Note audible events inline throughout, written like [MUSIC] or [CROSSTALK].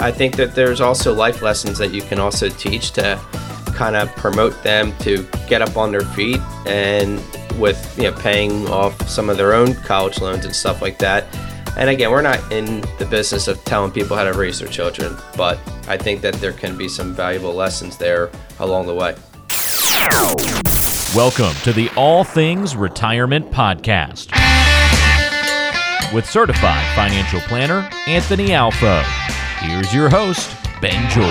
I think that there's also life lessons that you can also teach to kind of promote them to get up on their feet and with you know paying off some of their own college loans and stuff like that. And again, we're not in the business of telling people how to raise their children, but I think that there can be some valuable lessons there along the way. Welcome to the All Things Retirement Podcast with certified financial planner Anthony Alfo. Here's your host, Ben George.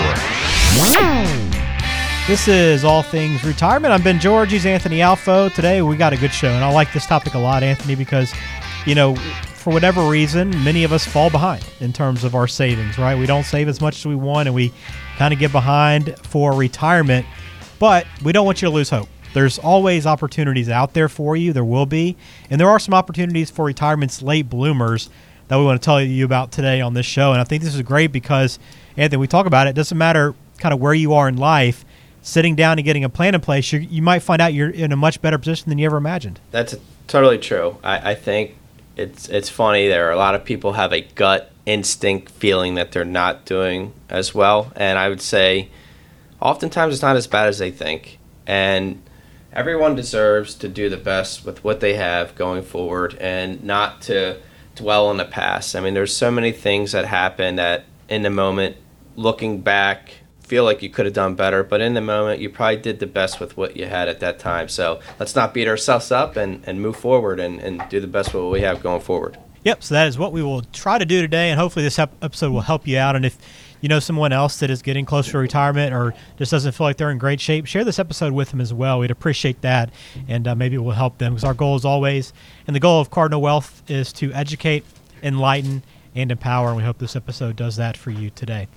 This is All Things Retirement. I'm Ben George. He's Anthony Alfo. Today we got a good show, and I like this topic a lot, Anthony, because, you know, for whatever reason, many of us fall behind in terms of our savings, right? We don't save as much as we want, and we kind of get behind for retirement, but we don't want you to lose hope. There's always opportunities out there for you. There will be. And there are some opportunities for retirement's late bloomers that we want to tell you about today on this show. And I think this is great because, Anthony, we talk about it. It doesn't matter kind of where you are in life sitting down and getting a plan in place, you might find out you're in a much better position than you ever imagined. That's totally true. I, I think it's it's funny there. Are a lot of people have a gut instinct feeling that they're not doing as well, and I would say, oftentimes it's not as bad as they think, and everyone deserves to do the best with what they have going forward, and not to dwell on the past. I mean, there's so many things that happen that in the moment, looking back feel like you could have done better, but in the moment, you probably did the best with what you had at that time. So let's not beat ourselves up and, and move forward and, and do the best with what we have going forward. Yep, so that is what we will try to do today, and hopefully this episode will help you out. And if you know someone else that is getting close to retirement or just doesn't feel like they're in great shape, share this episode with them as well. We'd appreciate that, and uh, maybe it will help them because our goal is always, and the goal of Cardinal Wealth is to educate, enlighten, and empower. And we hope this episode does that for you today.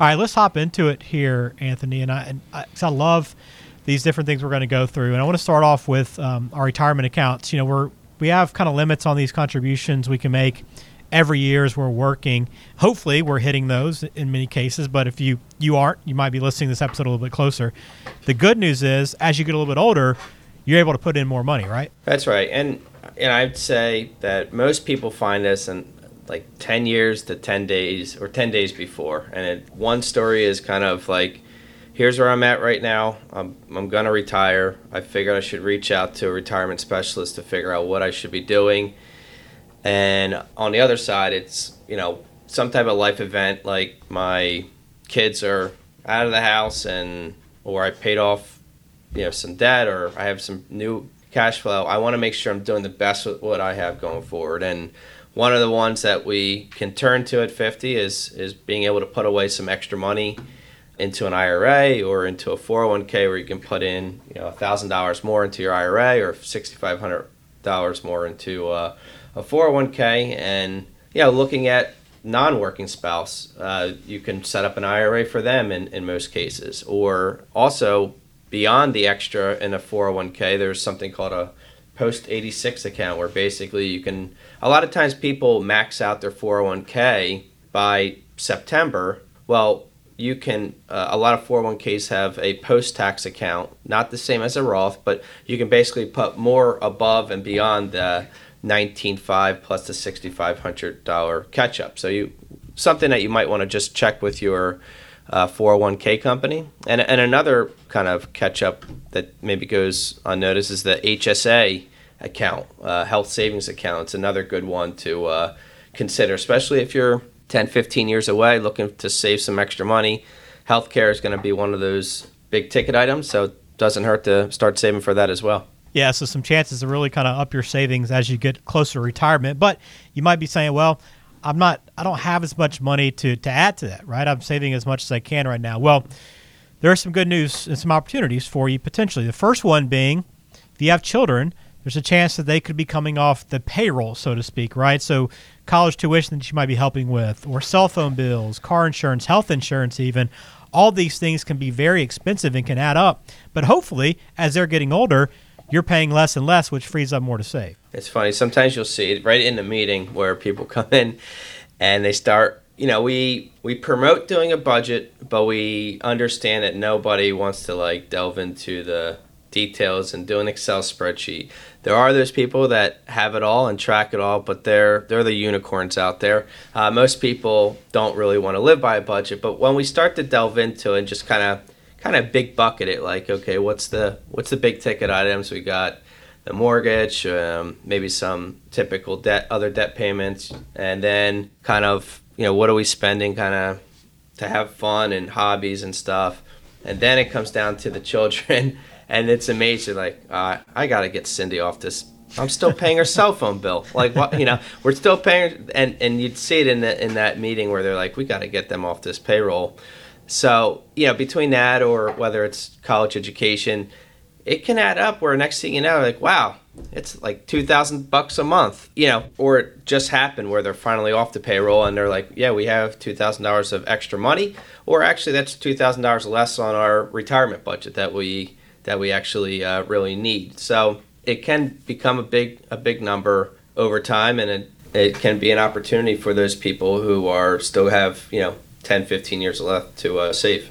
All right, let's hop into it here, Anthony. And I, and I, I love these different things we're going to go through. And I want to start off with um, our retirement accounts. You know, we're we have kind of limits on these contributions we can make every year as we're working. Hopefully, we're hitting those in many cases. But if you you aren't, you might be listening to this episode a little bit closer. The good news is, as you get a little bit older, you're able to put in more money, right? That's right. And and I'd say that most people find this, in like 10 years to 10 days or 10 days before and it, one story is kind of like here's where i'm at right now i'm, I'm going to retire i figured i should reach out to a retirement specialist to figure out what i should be doing and on the other side it's you know some type of life event like my kids are out of the house and or i paid off you know some debt or i have some new cash flow i want to make sure i'm doing the best with what i have going forward. And one of the ones that we can turn to at 50 is is being able to put away some extra money into an IRA or into a 401k where you can put in you know $1,000 more into your IRA or $6,500 more into uh, a 401k and know looking at non-working spouse uh, you can set up an IRA for them in, in most cases or also beyond the extra in a 401k there's something called a post 86 account where basically you can a lot of times people max out their 401k by September. Well, you can uh, a lot of 401ks have a post tax account, not the same as a Roth, but you can basically put more above and beyond the 19.5 plus the $6500 catch up. So you something that you might want to just check with your uh, 401k company. And, and another kind of catch up that maybe goes unnoticed is the HSA account, uh, health savings account. It's another good one to uh, consider, especially if you're 10, 15 years away looking to save some extra money. Healthcare is going to be one of those big ticket items, so it doesn't hurt to start saving for that as well. Yeah, so some chances to really kind of up your savings as you get closer to retirement. But you might be saying, well, I'm not, I don't have as much money to, to add to that, right? I'm saving as much as I can right now. Well, there are some good news and some opportunities for you potentially. The first one being if you have children, there's a chance that they could be coming off the payroll, so to speak, right? So college tuition that you might be helping with, or cell phone bills, car insurance, health insurance, even. All these things can be very expensive and can add up. But hopefully, as they're getting older, you're paying less and less, which frees up more to save. It's funny. Sometimes you'll see it right in the meeting where people [LAUGHS] come in and they start. You know, we we promote doing a budget, but we understand that nobody wants to like delve into the details and do an Excel spreadsheet. There are those people that have it all and track it all, but they're they're the unicorns out there. Uh, most people don't really want to live by a budget, but when we start to delve into it and just kind of kind of big bucket it, like okay, what's the what's the big ticket items we got? The mortgage, um, maybe some typical debt, other debt payments, and then kind of you know what are we spending kind of to have fun and hobbies and stuff, and then it comes down to the [LAUGHS] children and it's amazing. Like, uh, I got to get Cindy off this. I'm still paying her cell phone bill. Like, what you know, we're still paying, and and you'd see it in in that meeting where they're like, we got to get them off this payroll. So you know, between that or whether it's college education, it can add up. Where next thing you know, like, wow, it's like two thousand bucks a month, you know, or it just happened where they're finally off the payroll and they're like, yeah, we have two thousand dollars of extra money, or actually that's two thousand dollars less on our retirement budget that we that we actually uh, really need. So it can become a big a big number over time, and it, it can be an opportunity for those people who are still have you know 10, 15 years left to uh, save.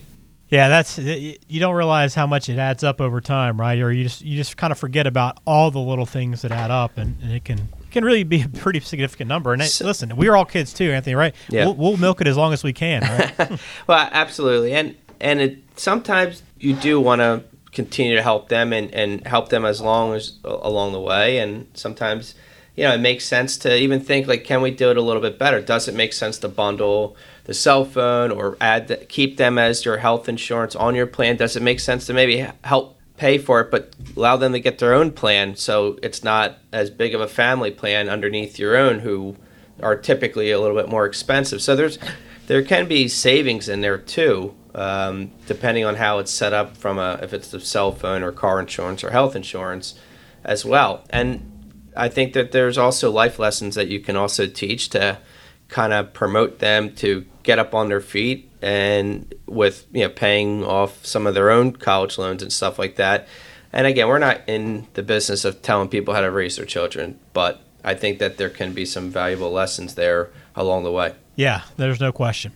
Yeah, that's you don't realize how much it adds up over time, right? Or you just you just kind of forget about all the little things that add up, and, and it can can really be a pretty significant number. And so, listen, we're all kids too, Anthony, right? Yeah. We'll, we'll milk it as long as we can. Right? [LAUGHS] well, absolutely, and and it sometimes you do want to continue to help them and, and help them as long as along the way. And sometimes, you know, it makes sense to even think like, can we do it a little bit better? Does it make sense to bundle the cell phone or add the, keep them as your health insurance on your plan? Does it make sense to maybe help pay for it, but allow them to get their own plan so it's not as big of a family plan underneath your own who are typically a little bit more expensive. So there's there can be savings in there too um, depending on how it's set up from a if it's the cell phone or car insurance or health insurance as well. And I think that there's also life lessons that you can also teach to kind of promote them to get up on their feet and with you know paying off some of their own college loans and stuff like that. And again, we're not in the business of telling people how to raise their children, but I think that there can be some valuable lessons there along the way. Yeah, there's no question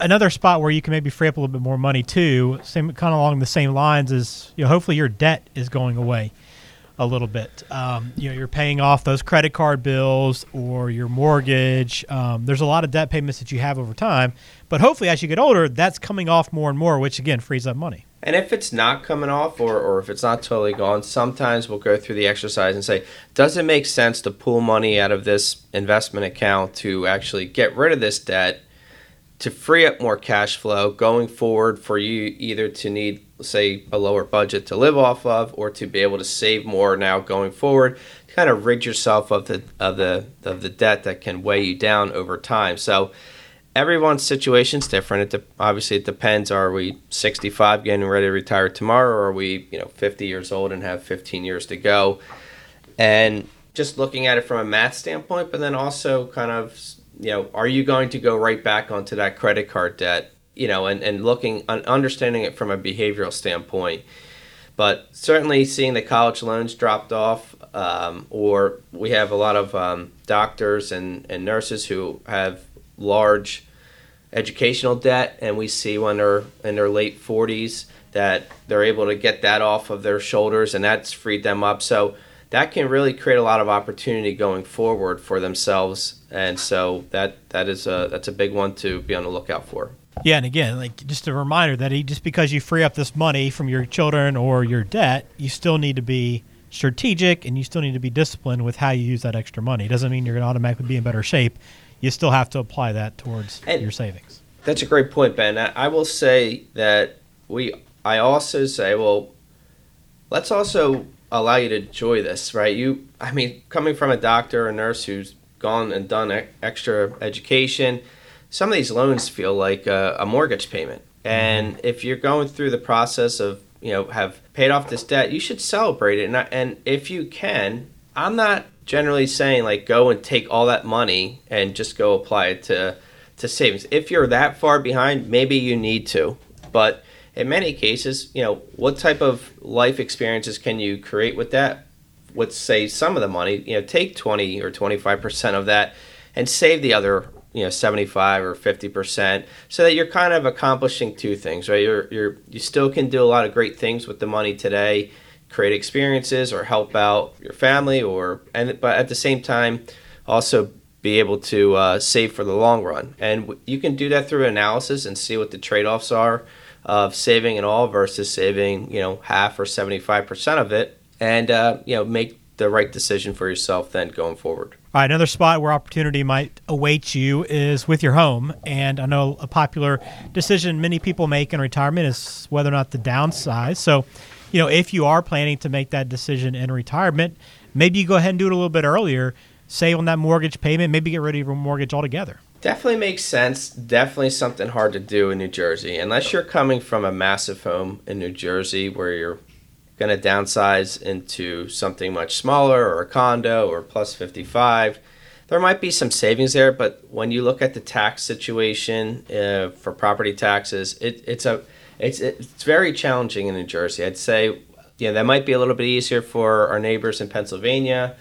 another spot where you can maybe free up a little bit more money too, same kind of along the same lines is you know hopefully your debt is going away a little bit. Um, you know you're paying off those credit card bills or your mortgage. Um, there's a lot of debt payments that you have over time, but hopefully as you get older, that's coming off more and more, which again frees up money. And if it's not coming off or, or if it's not totally gone, sometimes we'll go through the exercise and say, does it make sense to pull money out of this investment account to actually get rid of this debt to free up more cash flow going forward for you either to need say a lower budget to live off of or to be able to save more now going forward to kind of rid yourself of the of the of the debt that can weigh you down over time. So everyone's situation is different. It de- obviously it depends. Are we 65 getting ready to retire tomorrow or are we you know 50 years old and have 15 years to go? And just looking at it from a math standpoint but then also kind of you know, are you going to go right back onto that credit card debt? You know, and, and looking, understanding it from a behavioral standpoint. But certainly seeing the college loans dropped off, um, or we have a lot of um, doctors and, and nurses who have large educational debt, and we see when they're in their late 40s that they're able to get that off of their shoulders, and that's freed them up. So that can really create a lot of opportunity going forward for themselves. And so that that is a that's a big one to be on the lookout for. Yeah and again like just a reminder that just because you free up this money from your children or your debt you still need to be strategic and you still need to be disciplined with how you use that extra money. It doesn't mean you're going to automatically be in better shape. You still have to apply that towards and your savings. that's a great point ben. I will say that we i also say well let's also allow you to enjoy this, right? You, I mean, coming from a doctor or nurse who's gone and done extra education, some of these loans feel like a, a mortgage payment. And mm-hmm. if you're going through the process of, you know, have paid off this debt, you should celebrate it. And, and if you can, I'm not generally saying like go and take all that money and just go apply it to to savings. If you're that far behind, maybe you need to. But in many cases, you know, what type of life experiences can you create with that? With say some of the money, you know, take 20 or 25% of that and save the other, you know, 75 or 50% so that you're kind of accomplishing two things, right? You're, you're, you still can do a lot of great things with the money today create experiences or help out your family or and but at the same time also be able to uh, save for the long run and you can do that through analysis and see what the trade-offs are of saving it all versus saving you know half or 75% of it and uh, you know make the right decision for yourself then going forward all right, another spot where opportunity might await you is with your home. And I know a popular decision many people make in retirement is whether or not to downsize. So, you know, if you are planning to make that decision in retirement, maybe you go ahead and do it a little bit earlier, save on that mortgage payment, maybe get rid of your mortgage altogether. Definitely makes sense. Definitely something hard to do in New Jersey. Unless you're coming from a massive home in New Jersey where you're going to downsize into something much smaller or a condo or plus 55 there might be some savings there but when you look at the tax situation uh, for property taxes it, it's a it's it's very challenging in New Jersey I'd say yeah that might be a little bit easier for our neighbors in Pennsylvania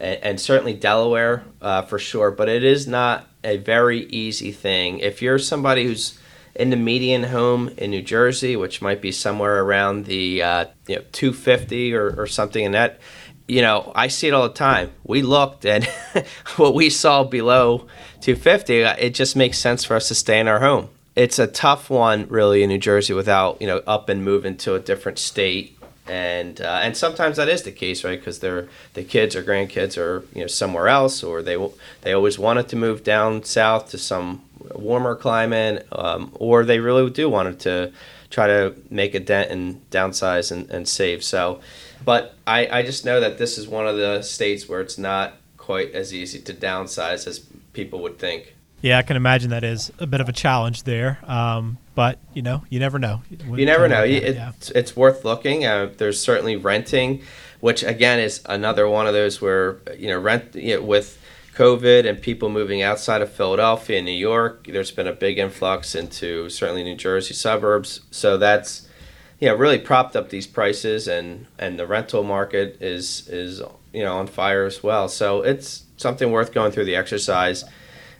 and, and certainly Delaware uh, for sure but it is not a very easy thing if you're somebody who's in the median home in New Jersey, which might be somewhere around the uh, you know 250 or, or something and that. You know, I see it all the time. We looked and [LAUGHS] what we saw below 250, uh, it just makes sense for us to stay in our home. It's a tough one, really, in New Jersey without you know up and moving to a different state and uh, and sometimes that is the case, right? Because they're the kids or grandkids are you know somewhere else, or they they always wanted to move down south to some warmer climate, um, or they really do wanted to try to make a dent and downsize and, and save. So, but I, I just know that this is one of the states where it's not quite as easy to downsize as people would think. Yeah, I can imagine that is a bit of a challenge there. Um, but you know, you never know. You never know. It, yeah. it's, it's worth looking. Uh, there's certainly renting, which again is another one of those where you know rent you know, with COVID and people moving outside of Philadelphia and New York. There's been a big influx into certainly New Jersey suburbs. So that's you know really propped up these prices and and the rental market is is you know on fire as well. So it's something worth going through the exercise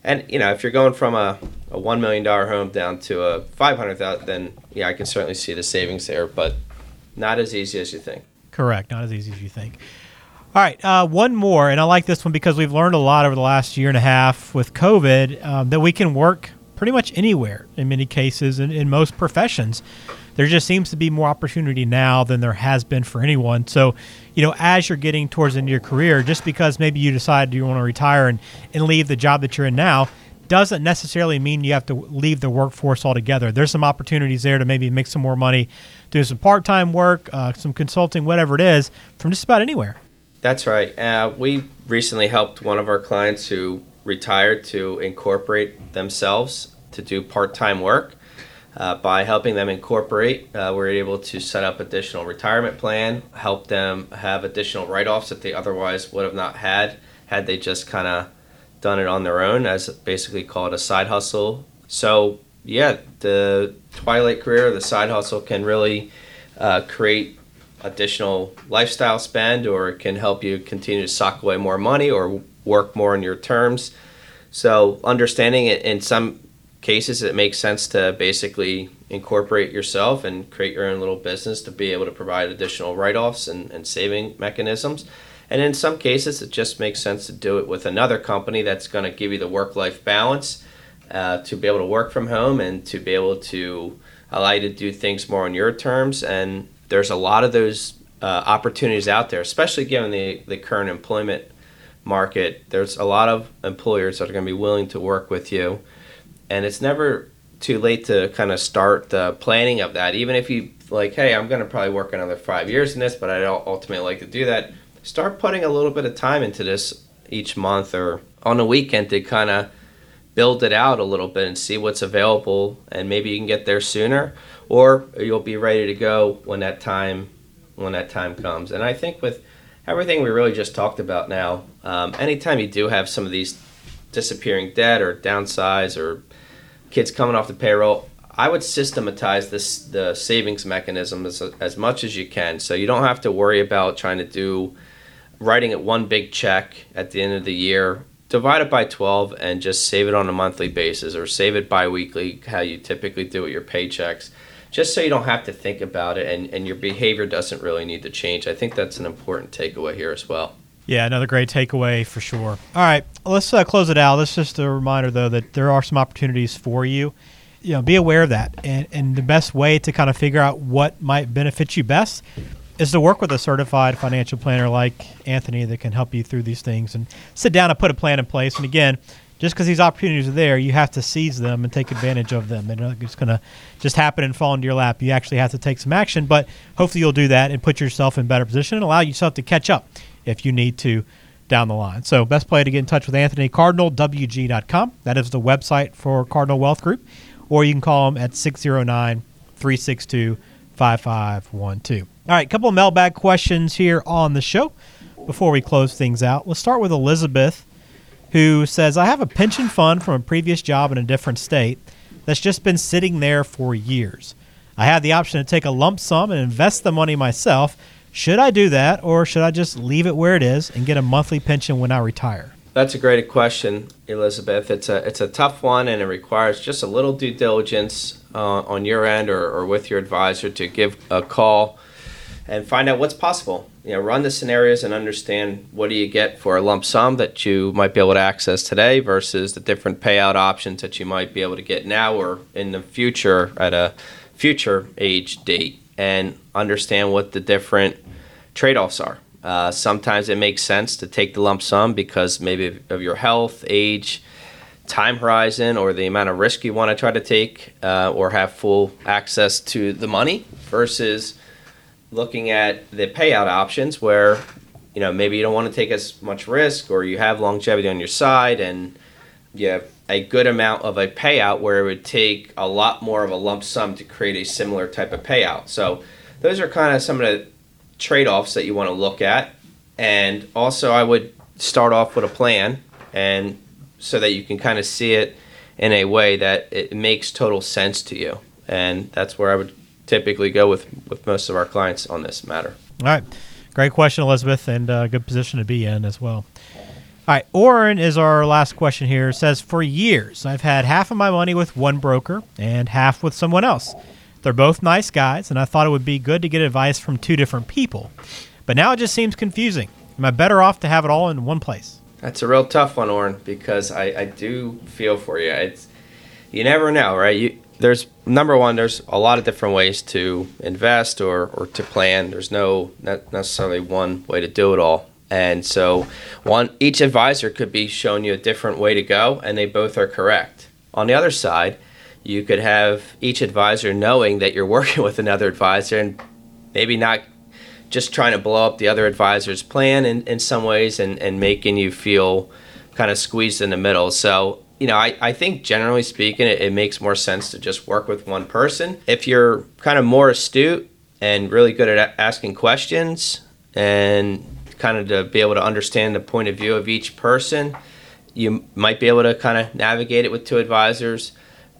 and you know if you're going from a, a one million dollar home down to a five hundred thousand, then yeah, I can certainly see the savings there, but not as easy as you think. Correct, not as easy as you think. All right, uh, one more, and I like this one because we've learned a lot over the last year and a half with COVID um, that we can work pretty much anywhere in many cases in, in most professions there just seems to be more opportunity now than there has been for anyone. So, you know, as you're getting towards the end of your career, just because maybe you decide you want to retire and, and leave the job that you're in now doesn't necessarily mean you have to leave the workforce altogether. There's some opportunities there to maybe make some more money doing some part time work, uh, some consulting, whatever it is, from just about anywhere. That's right. Uh, we recently helped one of our clients who retired to incorporate themselves to do part time work. Uh, by helping them incorporate, uh, we're able to set up additional retirement plan, help them have additional write-offs that they otherwise would have not had had they just kind of done it on their own, as basically called a side hustle. So yeah, the twilight career, the side hustle can really uh, create additional lifestyle spend, or it can help you continue to sock away more money or work more on your terms. So understanding it in some cases it makes sense to basically incorporate yourself and create your own little business to be able to provide additional write-offs and, and saving mechanisms. And in some cases it just makes sense to do it with another company that's going to give you the work-life balance uh, to be able to work from home and to be able to allow you to do things more on your terms. And there's a lot of those uh, opportunities out there especially given the, the current employment market. There's a lot of employers that are going to be willing to work with you and it's never too late to kind of start the planning of that. Even if you like, hey, I'm going to probably work another five years in this, but I don't ultimately like to do that. Start putting a little bit of time into this each month or on a weekend to kind of build it out a little bit and see what's available, and maybe you can get there sooner, or you'll be ready to go when that time when that time comes. And I think with everything we really just talked about now, um, anytime you do have some of these disappearing debt or downsize or kids coming off the payroll, I would systematize this the savings mechanism as, as much as you can, so you don't have to worry about trying to do writing it one big check at the end of the year. Divide it by 12 and just save it on a monthly basis or save it bi-weekly how you typically do with your paychecks just so you don't have to think about it and, and your behavior doesn't really need to change. I think that's an important takeaway here as well. Yeah, another great takeaway for sure. All right, let's uh, close it out. Let's just a reminder though that there are some opportunities for you. You know, be aware of that, and and the best way to kind of figure out what might benefit you best is to work with a certified financial planner like Anthony that can help you through these things and sit down and put a plan in place. And again, just because these opportunities are there, you have to seize them and take advantage of them. They're not just going to just happen and fall into your lap. You actually have to take some action, but hopefully you'll do that and put yourself in better position and allow yourself to catch up if you need to down the line. So, best play to get in touch with Anthony, cardinalwg.com. That is the website for Cardinal Wealth Group. Or you can call him at 609 362 5512. All right, a couple of mailbag questions here on the show before we close things out. Let's start with Elizabeth, who says, I have a pension fund from a previous job in a different state that's just been sitting there for years. I had the option to take a lump sum and invest the money myself should I do that, or should I just leave it where it is and get a monthly pension when I retire? That's a great question, Elizabeth. It's a it's a tough one, and it requires just a little due diligence uh, on your end or, or with your advisor to give a call and find out what's possible. You know, run the scenarios and understand what do you get for a lump sum that you might be able to access today versus the different payout options that you might be able to get now or in the future at a future age date and understand what the different trade offs are. Uh, sometimes it makes sense to take the lump sum because maybe of your health, age, time horizon, or the amount of risk you want to try to take, uh, or have full access to the money versus looking at the payout options where you know maybe you don't want to take as much risk or you have longevity on your side and you have a good amount of a payout where it would take a lot more of a lump sum to create a similar type of payout. So those are kind of some of the trade-offs that you want to look at. And also I would start off with a plan and so that you can kind of see it in a way that it makes total sense to you. And that's where I would typically go with, with most of our clients on this matter. All right. Great question, Elizabeth, and a uh, good position to be in as well. All right, Oren is our last question here. It says, For years, I've had half of my money with one broker and half with someone else. They're both nice guys, and I thought it would be good to get advice from two different people. But now it just seems confusing. Am I better off to have it all in one place? That's a real tough one, Oren, because I, I do feel for you. It's you never know, right? You, there's number one, there's a lot of different ways to invest or, or to plan. There's no not necessarily one way to do it all. And so one each advisor could be showing you a different way to go and they both are correct. On the other side, you could have each advisor knowing that you're [LAUGHS] working with another advisor and maybe not just trying to blow up the other advisor's plan in, in some ways and, and making you feel kind of squeezed in the middle. So, you know, I, I think generally speaking, it, it makes more sense to just work with one person. If you're kind of more astute and really good at asking questions and kind of to be able to understand the point of view of each person. You might be able to kind of navigate it with two advisors,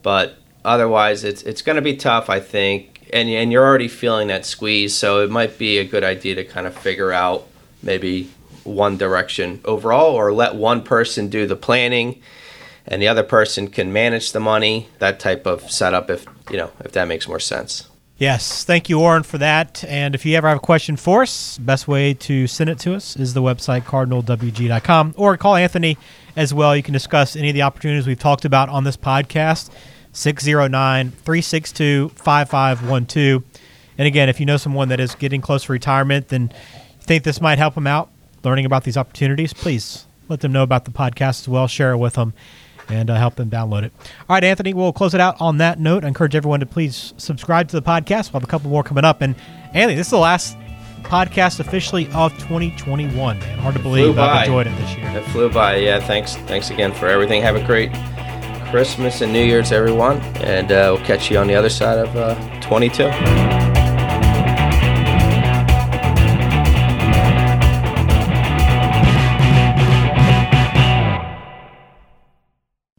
but otherwise, it's it's going to be tough, I think. And and you're already feeling that squeeze, so it might be a good idea to kind of figure out maybe one direction overall, or let one person do the planning, and the other person can manage the money. That type of setup, if you know, if that makes more sense. Yes, thank you, Oren, for that. And if you ever have a question for us, best way to send it to us is the website cardinalwg.com or call Anthony as well. You can discuss any of the opportunities we've talked about on this podcast, 609 362 5512. And again, if you know someone that is getting close to retirement, then think this might help them out learning about these opportunities, please let them know about the podcast as well. Share it with them and uh, help them download it. All right, Anthony, we'll close it out on that note. I encourage everyone to please subscribe to the podcast. We'll have a couple more coming up. And Anthony, this is the last podcast officially of 2021. Man, hard to believe I've enjoyed it this year. It flew by. Yeah, thanks. Thanks again for everything. Have a great Christmas and New Year's, everyone, and uh, we'll catch you on the other side of uh, 22.